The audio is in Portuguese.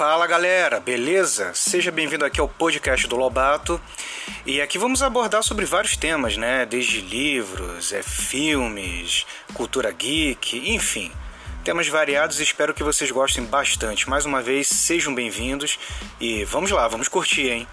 Fala galera, beleza? Seja bem-vindo aqui ao podcast do Lobato. E aqui vamos abordar sobre vários temas, né? Desde livros, é, filmes, cultura geek, enfim. Temas variados e espero que vocês gostem bastante. Mais uma vez, sejam bem-vindos e vamos lá, vamos curtir, hein?